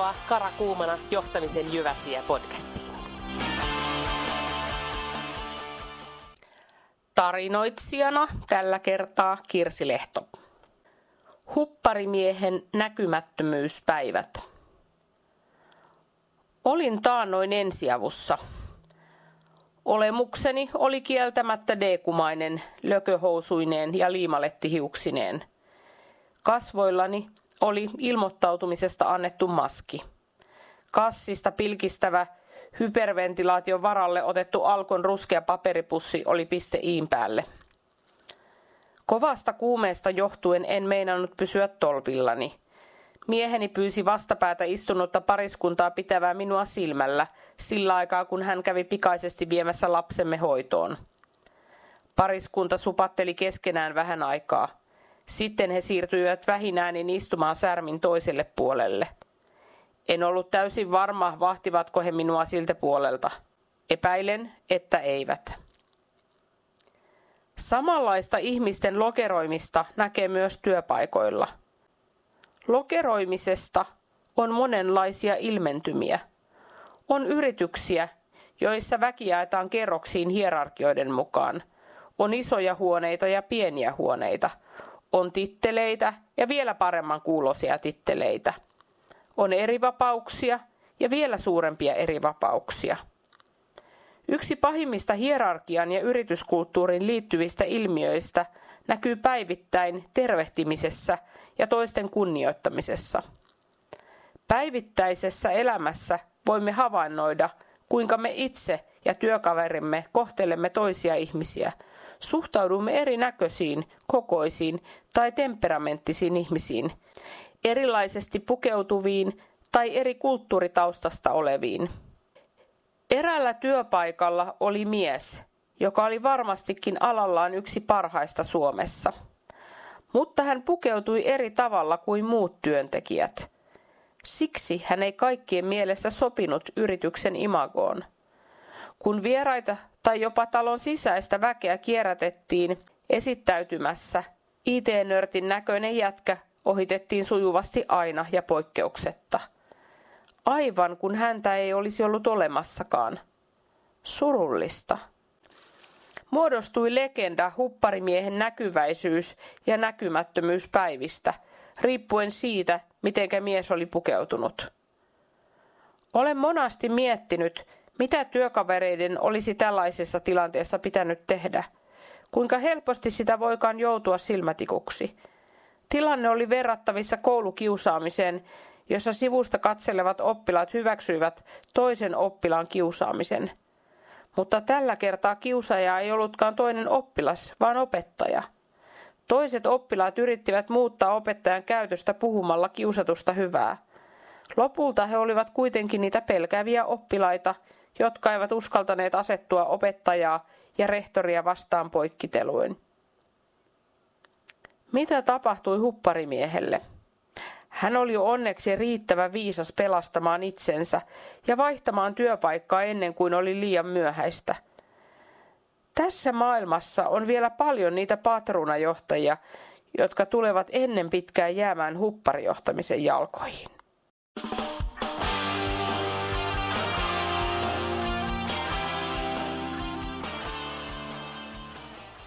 Tervetuloa Karakuumana johtamisen Jyväsiä podcastiin. Tarinoitsijana tällä kertaa Kirsi Lehto. Hupparimiehen näkymättömyyspäivät. Olin taannoin ensiavussa. Olemukseni oli kieltämättä deekumainen, lököhousuineen ja liimalettihiuksineen. Kasvoillani oli ilmoittautumisesta annettu maski. Kassista pilkistävä hyperventilaation varalle otettu Alkon ruskea paperipussi oli piste iin päälle. Kovasta kuumeesta johtuen en meinannut pysyä tolpillani. Mieheni pyysi vastapäätä istunutta pariskuntaa pitävää minua silmällä, sillä aikaa kun hän kävi pikaisesti viemässä lapsemme hoitoon. Pariskunta supatteli keskenään vähän aikaa. Sitten he siirtyivät vähinäänin istumaan särmin toiselle puolelle. En ollut täysin varma, vahtivatko he minua siltä puolelta. Epäilen, että eivät. Samanlaista ihmisten lokeroimista näkee myös työpaikoilla. Lokeroimisesta on monenlaisia ilmentymiä. On yrityksiä, joissa väki jaetaan kerroksiin hierarkioiden mukaan. On isoja huoneita ja pieniä huoneita – on titteleitä ja vielä paremman kuulosia titteleitä. On erivapauksia ja vielä suurempia erivapauksia. Yksi pahimmista hierarkian ja yrityskulttuurin liittyvistä ilmiöistä näkyy päivittäin tervehtimisessä ja toisten kunnioittamisessa. Päivittäisessä elämässä voimme havainnoida, kuinka me itse ja työkaverimme kohtelemme toisia ihmisiä – suhtaudumme erinäköisiin, kokoisiin tai temperamenttisiin ihmisiin, erilaisesti pukeutuviin tai eri kulttuuritaustasta oleviin. Eräällä työpaikalla oli mies, joka oli varmastikin alallaan yksi parhaista Suomessa. Mutta hän pukeutui eri tavalla kuin muut työntekijät. Siksi hän ei kaikkien mielessä sopinut yrityksen imagoon. Kun vieraita tai jopa talon sisäistä väkeä kierrätettiin esittäytymässä, IT-nörtin näköinen jätkä ohitettiin sujuvasti aina ja poikkeuksetta. Aivan kun häntä ei olisi ollut olemassakaan. Surullista. Muodostui legenda hupparimiehen näkyväisyys ja näkymättömyyspäivistä, riippuen siitä, mitenkä mies oli pukeutunut. Olen monasti miettinyt, mitä työkavereiden olisi tällaisessa tilanteessa pitänyt tehdä? Kuinka helposti sitä voikaan joutua silmätikuksi? Tilanne oli verrattavissa koulukiusaamiseen, jossa sivusta katselevat oppilaat hyväksyivät toisen oppilaan kiusaamisen. Mutta tällä kertaa kiusaaja ei ollutkaan toinen oppilas, vaan opettaja. Toiset oppilaat yrittivät muuttaa opettajan käytöstä puhumalla kiusatusta hyvää. Lopulta he olivat kuitenkin niitä pelkäviä oppilaita, jotka eivät uskaltaneet asettua opettajaa ja rehtoria vastaan poikkiteluin. Mitä tapahtui hupparimiehelle? Hän oli jo onneksi riittävä viisas pelastamaan itsensä ja vaihtamaan työpaikkaa ennen kuin oli liian myöhäistä. Tässä maailmassa on vielä paljon niitä patruunajohtajia, jotka tulevat ennen pitkään jäämään hupparijohtamisen jalkoihin.